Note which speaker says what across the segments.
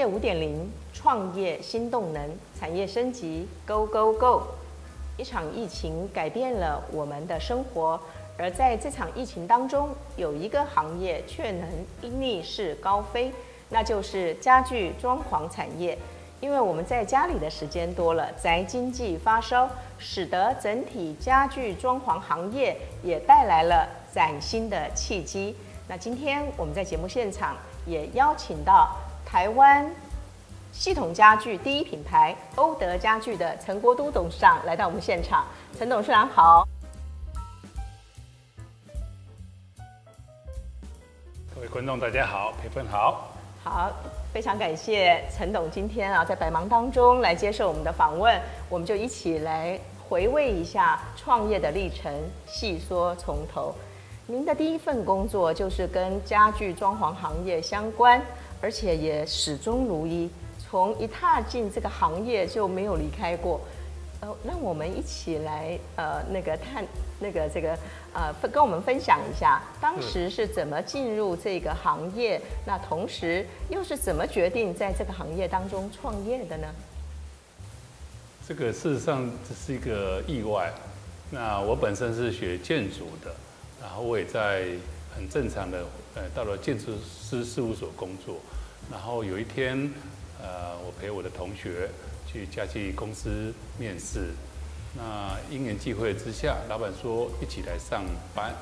Speaker 1: 业五点零，创业新动能，产业升级，Go Go Go！一场疫情改变了我们的生活，而在这场疫情当中，有一个行业却能逆势高飞，那就是家具装潢产业。因为我们在家里的时间多了，宅经济发烧，使得整体家具装潢行业也带来了崭新的契机。那今天我们在节目现场也邀请到台湾系统家具第一品牌欧德家具的陈国都董事长来到我们现场。陈董事长好。
Speaker 2: 各位观众大家好，培芬好。
Speaker 1: 好，非常感谢陈董今天啊在百忙当中来接受我们的访问，我们就一起来回味一下创业的历程，细说从头。您的第一份工作就是跟家具装潢行业相关，而且也始终如一，从一踏进这个行业就没有离开过。呃，那我们一起来呃那个探那个这个呃跟我们分享一下，当时是怎么进入这个行业？那同时又是怎么决定在这个行业当中创业的呢？
Speaker 2: 这个事实上只是一个意外。那我本身是学建筑的，然后我也在很正常的呃到了建筑师事务所工作。然后有一天，呃，我陪我的同学。去家具公司面试，那因缘际会之下，老板说一起来上班，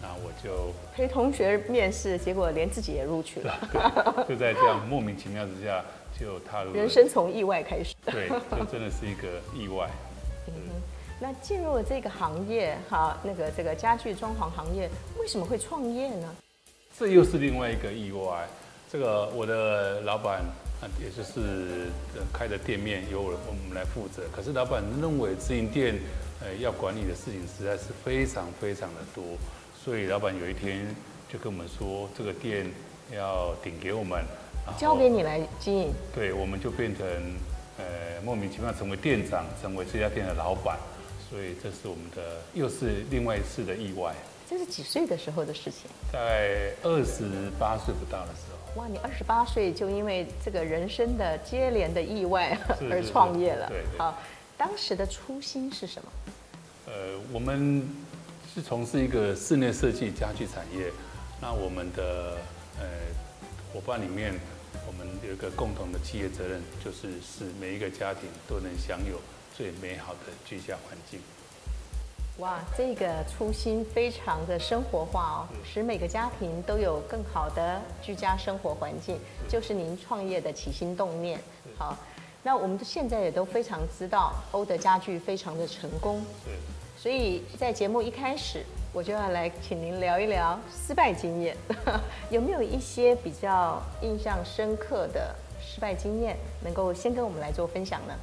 Speaker 2: 那我就
Speaker 1: 陪同学面试，结果连自己也录取了。
Speaker 2: 就在这样莫名其妙之下，就踏入。
Speaker 1: 人生从意外开始。
Speaker 2: 对，就真的是一个意外。
Speaker 1: 嗯哼，那进入了这个行业，哈，那个这个家具装潢行业，为什么会创业呢？
Speaker 2: 这又是另外一个意外。这个我的老板。那也就是开的店面由我我们来负责，可是老板认为直营店，呃，要管理的事情实在是非常非常的多，所以老板有一天就跟我们说，这个店要顶给我们，
Speaker 1: 交给你来经营。
Speaker 2: 对，我们就变成呃莫名其妙成为店长，成为这家店的老板，所以这是我们的又是另外一次的意外。
Speaker 1: 这是几岁的时候的事情？
Speaker 2: 在二十八岁不到的时候。
Speaker 1: 哇，你二十八岁就因为这个人生的接连的意外 而创业了。
Speaker 2: 对，对，对。
Speaker 1: 好，当时的初心是什么？
Speaker 2: 呃，我们是从事一个室内设计家具产业。那我们的呃伙伴里面，我们有一个共同的企业责任，就是使每一个家庭都能享有最美好的居家环境。
Speaker 1: 哇，这个初心非常的生活化哦，使每个家庭都有更好的居家生活环境，就是您创业的起心动念。好，那我们现在也都非常知道欧德家具非常的成功，对，所以在节目一开始，我就要来请您聊一聊失败经验，有没有一些比较印象深刻的失败经验，能够先跟我们来做分享呢？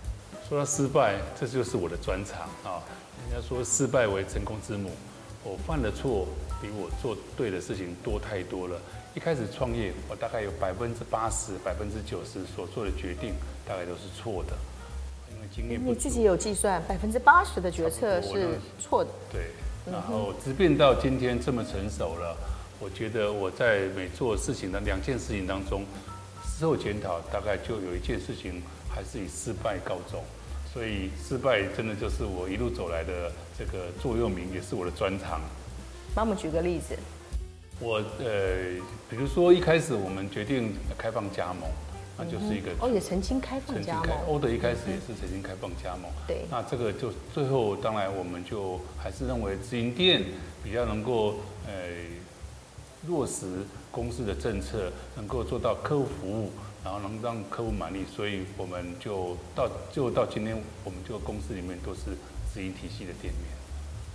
Speaker 2: 说到失败，这就是我的专长啊。人家说失败为成功之母，我犯的错比我做对的事情多太多了。一开始创业，我大概有百分之八十、百分之九十所做的决定，大概都是错的，因为经验不足。
Speaker 1: 你自己有计算，百分之八十的决策是错的。
Speaker 2: 对，然后直变到今天这么成熟了，我觉得我在每做事情的两件事情当中，事后检讨，大概就有一件事情还是以失败告终。所以失败真的就是我一路走来的这个座右铭，也是我的专长。
Speaker 1: 帮我们举个例子。
Speaker 2: 我呃，比如说一开始我们决定开放加盟，那就是一个
Speaker 1: 哦，也曾经开放加盟。
Speaker 2: 欧德一开始也是曾经开放加盟。
Speaker 1: 对。
Speaker 2: 那这个就最后当然我们就还是认为直营店比较能够呃落实公司的政策，能够做到客户服务。然后能让客户满意，所以我们就到就到今天，我们这个公司里面都是直营体系的店面。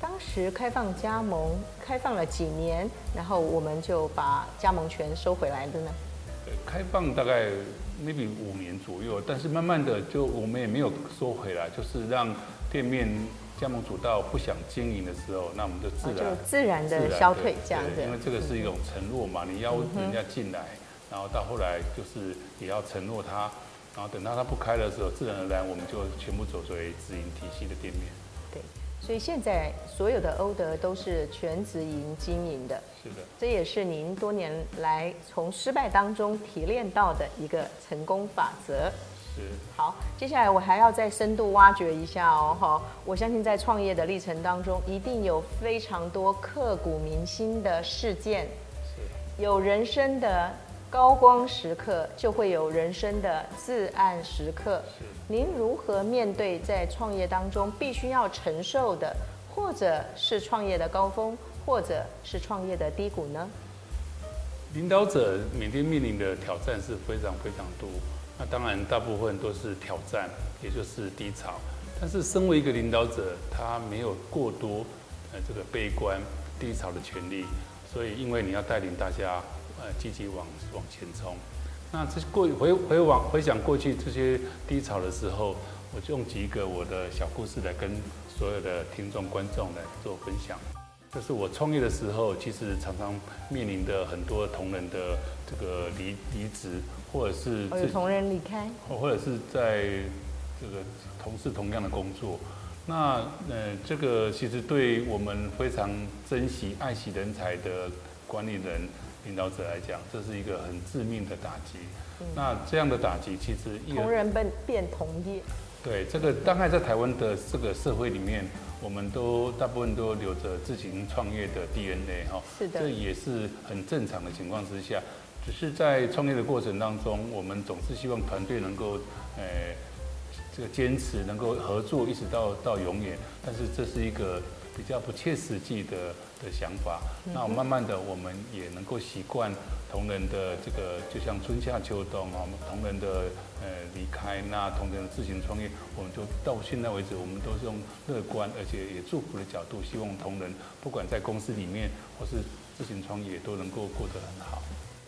Speaker 1: 当时开放加盟，开放了几年，然后我们就把加盟权收回来的呢？
Speaker 2: 开放大概 maybe 五年左右，但是慢慢的就我们也没有收回来，就是让店面加盟主到不想经营的时候，那我们就自然、
Speaker 1: 啊、就自然的消退这样子。
Speaker 2: 因为这个是一种承诺嘛，你邀人家进来。嗯然后到后来就是也要承诺他，然后等到他不开的时候，自然而然我们就全部走回直营体系的店面。
Speaker 1: 对，所以现在所有的欧德都是全直营经营的。
Speaker 2: 是的，
Speaker 1: 这也是您多年来从失败当中提炼到的一个成功法则。
Speaker 2: 是。
Speaker 1: 好，接下来我还要再深度挖掘一下哦，哈，我相信在创业的历程当中，一定有非常多刻骨铭心的事件。是。有人生的高光时刻，就会有人生的至暗时刻。是。您如何面对在创业当中必须要承受的，或者是创业的高峰？或者是创业的低谷呢？
Speaker 2: 领导者每天面临的挑战是非常非常多。那当然，大部分都是挑战，也就是低潮。但是，身为一个领导者，他没有过多呃这个悲观低潮的权利。所以，因为你要带领大家呃积极往往前冲。那这过回回往回想过去这些低潮的时候，我就用几个我的小故事来跟所有的听众观众来做分享。就是我创业的时候，其实常常面临的很多同仁的这个离离职，或者是
Speaker 1: 有同仁离开，
Speaker 2: 或者是在这个从事同样的工作。那呃，这个其实对我们非常珍惜、爱惜人才的管理人、领导者来讲，这是一个很致命的打击。嗯、那这样的打击，其实
Speaker 1: 同仁变变同业。
Speaker 2: 对，这个大概在台湾的这个社会里面。我们都大部分都留着自行创业的 DNA 哈，
Speaker 1: 是的，
Speaker 2: 这也是很正常的情况之下，只是在创业的过程当中，我们总是希望团队能够，呃，这个坚持，能够合作一直到到永远，但是这是一个比较不切实际的的想法。那慢慢的，我们也能够习惯。同仁的这个就像春夏秋冬啊，同仁的呃离开，那同仁的自行创业，我们就到现在为止，我们都是用乐观而且也祝福的角度，希望同仁不管在公司里面或是自行创业，都能够过得很好。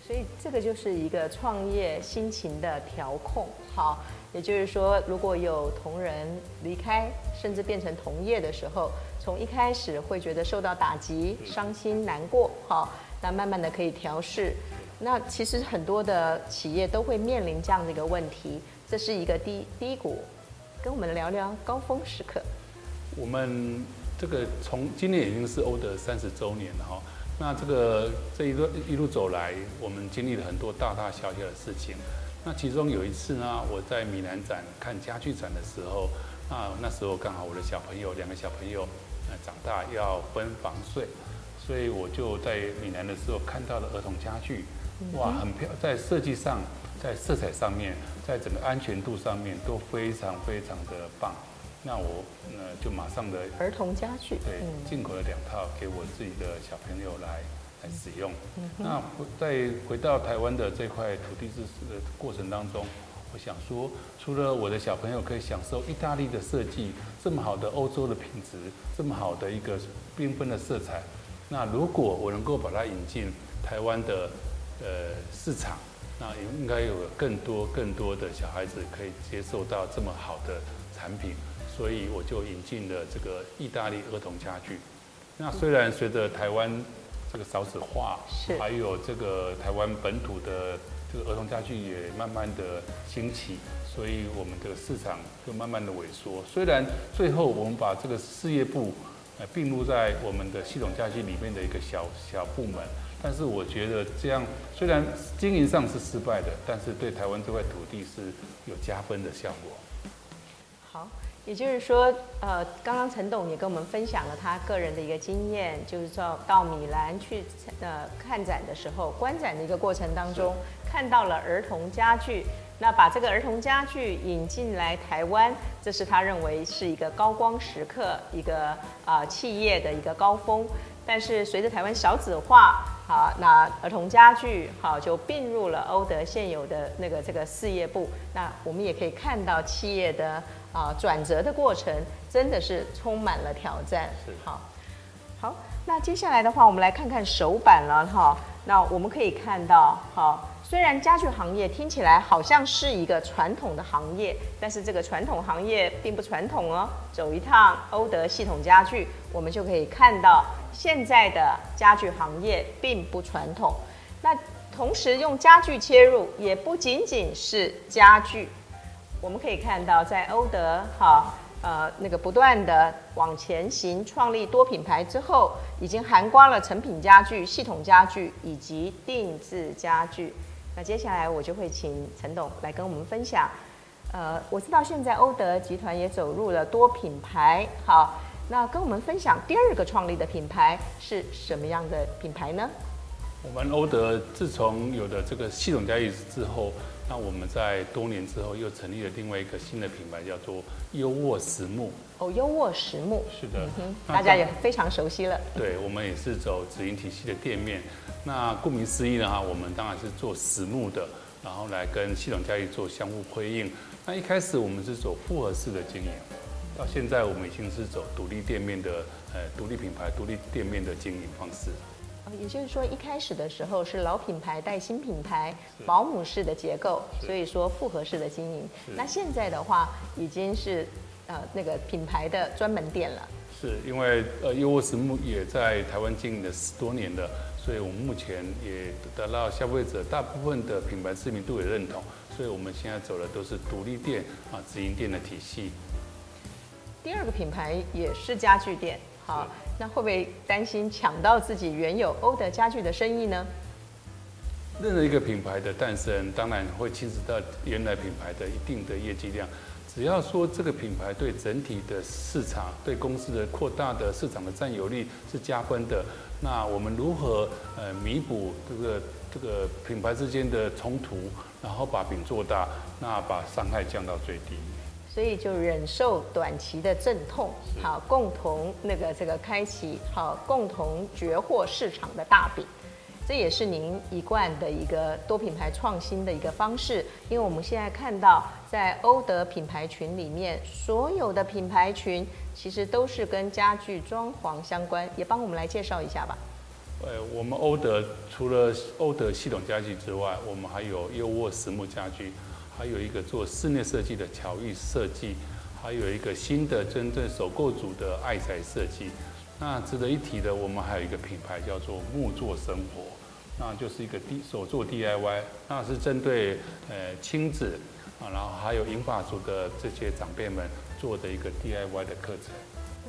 Speaker 1: 所以这个就是一个创业心情的调控，好，也就是说，如果有同仁离开，甚至变成同业的时候，从一开始会觉得受到打击、伤心、难过，好。那慢慢的可以调试，那其实很多的企业都会面临这样的一个问题，这是一个低低谷，跟我们聊聊高峰时刻。
Speaker 2: 我们这个从今年已经是欧德三十周年了哈，那这个这一路一路走来，我们经历了很多大大小小的事情。那其中有一次呢，我在米兰展看家具展的时候，那那时候刚好我的小朋友两个小朋友呃长大要分房睡。所以我就在米兰的时候看到了儿童家具，哇，很漂，在设计上，在色彩上面，在整个安全度上面都非常非常的棒。那我呃就马上的
Speaker 1: 儿童家具，
Speaker 2: 对，进口了两套给我自己的小朋友来来使用。那在回到台湾的这块土地知识的过程当中，我想说，除了我的小朋友可以享受意大利的设计，这么好的欧洲的品质，这么好的一个缤纷的色彩。那如果我能够把它引进台湾的呃市场，那应该有更多更多的小孩子可以接受到这么好的产品，所以我就引进了这个意大利儿童家具。那虽然随着台湾这个少子化，还有这个台湾本土的这个儿童家具也慢慢的兴起，所以我们的市场就慢慢的萎缩。虽然最后我们把这个事业部。呃，并入在我们的系统家具里面的一个小小部门，但是我觉得这样虽然经营上是失败的，但是对台湾这块土地是有加分的效果。
Speaker 1: 好，也就是说，呃，刚刚陈董也跟我们分享了他个人的一个经验，就是到到米兰去呃看展的时候，观展的一个过程当中，看到了儿童家具。那把这个儿童家具引进来台湾，这是他认为是一个高光时刻，一个啊、呃、企业的一个高峰。但是随着台湾少子化，好，那儿童家具好就并入了欧德现有的那个这个事业部。那我们也可以看到企业的啊、呃、转折的过程，真的是充满了挑战。是好，好，那接下来的话，我们来看看手板了哈。那我们可以看到，好。虽然家具行业听起来好像是一个传统的行业，但是这个传统行业并不传统哦。走一趟欧德系统家具，我们就可以看到现在的家具行业并不传统。那同时用家具切入，也不仅仅是家具。我们可以看到，在欧德哈呃那个不断的往前行，创立多品牌之后，已经涵盖了成品家具、系统家具以及定制家具。那接下来我就会请陈董来跟我们分享。呃，我知道现在欧德集团也走入了多品牌，好，那跟我们分享第二个创立的品牌是什么样的品牌呢？
Speaker 2: 我们欧德自从有了这个系统交易之后，那我们在多年之后又成立了另外一个新的品牌，叫做优沃实木。
Speaker 1: 哦，优沃实木，
Speaker 2: 是的，
Speaker 1: 嗯，大家也非常熟悉了。
Speaker 2: 对，我们也是走直营体系的店面。那顾名思义呢，哈，我们当然是做实木的，然后来跟系统交易做相互辉映。那一开始我们是走复合式的经营，到现在我们已经是走独立店面的，呃，独立品牌、独立店面的经营方式。
Speaker 1: 也就是说，一开始的时候是老品牌带新品牌，保姆式的结构，所以说复合式的经营。那现在的话，已经是呃那个品牌的专门店了。
Speaker 2: 是因为呃优沃实木也在台湾经营了十多年的，所以我们目前也得到消费者大部分的品牌知名度也认同，所以我们现在走的都是独立店啊直营店的体系。
Speaker 1: 第二个品牌也是家具店，好。那会不会担心抢到自己原有欧德家具的生意呢？
Speaker 2: 任何一个品牌的诞生，当然会牵扯到原来品牌的一定的业绩量。只要说这个品牌对整体的市场、对公司的扩大的市场的占有率是加分的，那我们如何呃弥补这个这个品牌之间的冲突，然后把饼做大，那把伤害降到最低。
Speaker 1: 所以就忍受短期的阵痛，好，共同那个这个开启好，共同绝获市场的大饼，这也是您一贯的一个多品牌创新的一个方式。因为我们现在看到，在欧德品牌群里面，所有的品牌群其实都是跟家具装潢相关，也帮我们来介绍一下吧。
Speaker 2: 呃，我们欧德除了欧德系统家具之外，我们还有优沃实木家具。还有一个做室内设计的巧遇设计，还有一个新的针对首购组的爱宅设计。那值得一提的，我们还有一个品牌叫做木作生活，那就是一个 D 手作 DIY，那是针对呃亲子啊，然后还有银发族的这些长辈们做的一个 DIY 的课程。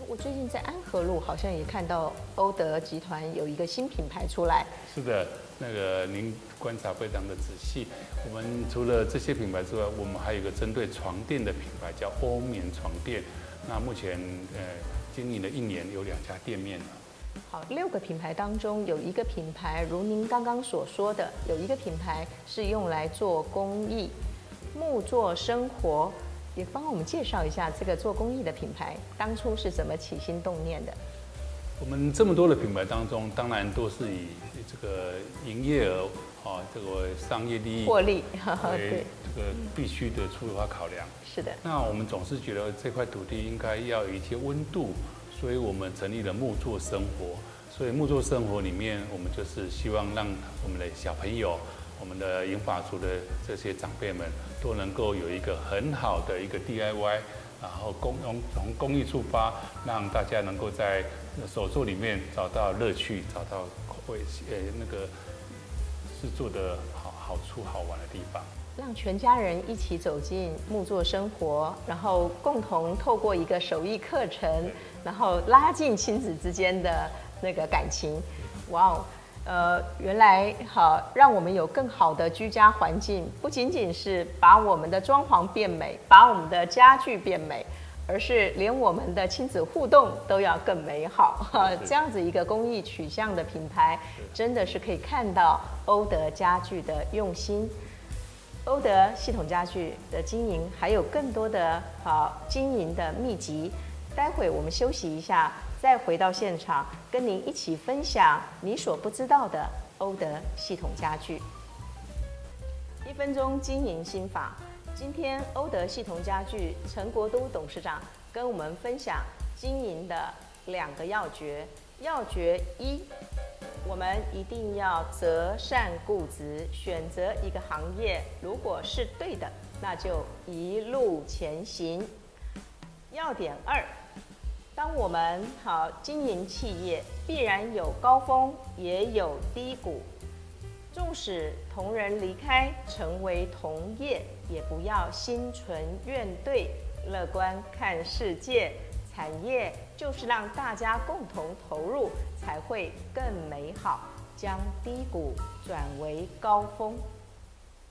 Speaker 1: 我最近在安和路好像也看到欧德集团有一个新品牌出来。
Speaker 2: 是的，那个您观察非常的仔细。我们除了这些品牌之外，我们还有一个针对床垫的品牌叫欧棉床垫。那目前呃经营了一年，有两家店面了。
Speaker 1: 好，六个品牌当中有一个品牌，如您刚刚所说的，有一个品牌是用来做公益，木作生活。也帮我们介绍一下这个做公益的品牌当初是怎么起心动念的？
Speaker 2: 我们这么多的品牌当中，当然都是以这个营业额啊，这个商业利益
Speaker 1: 获利
Speaker 2: 为 这个必须的出发考量。
Speaker 1: 是的。
Speaker 2: 那我们总是觉得这块土地应该要有一些温度，所以我们成立了木作生活。所以木作生活里面，我们就是希望让我们的小朋友。我们的银发族的这些长辈们都能够有一个很好的一个 DIY，然后公从从公益出发，让大家能够在手作里面找到乐趣，找到会呃那个是做的好好处好玩的地方，
Speaker 1: 让全家人一起走进木作生活，然后共同透过一个手艺课程，然后拉近亲子之间的那个感情，哇哦！呃，原来好，让我们有更好的居家环境，不仅仅是把我们的装潢变美，把我们的家具变美，而是连我们的亲子互动都要更美好。这样子一个公益取向的品牌，真的是可以看到欧德家具的用心。欧德系统家具的经营，还有更多的好经营的秘籍。待会我们休息一下。再回到现场，跟您一起分享你所不知道的欧德系统家具。一分钟经营心法，今天欧德系统家具陈国都董事长跟我们分享经营的两个要诀。要诀一，我们一定要择善固执，选择一个行业，如果是对的，那就一路前行。要点二。当我们好经营企业，必然有高峰，也有低谷。纵使同仁离开，成为同业，也不要心存怨怼，乐观看世界。产业就是让大家共同投入，才会更美好，将低谷转为高峰。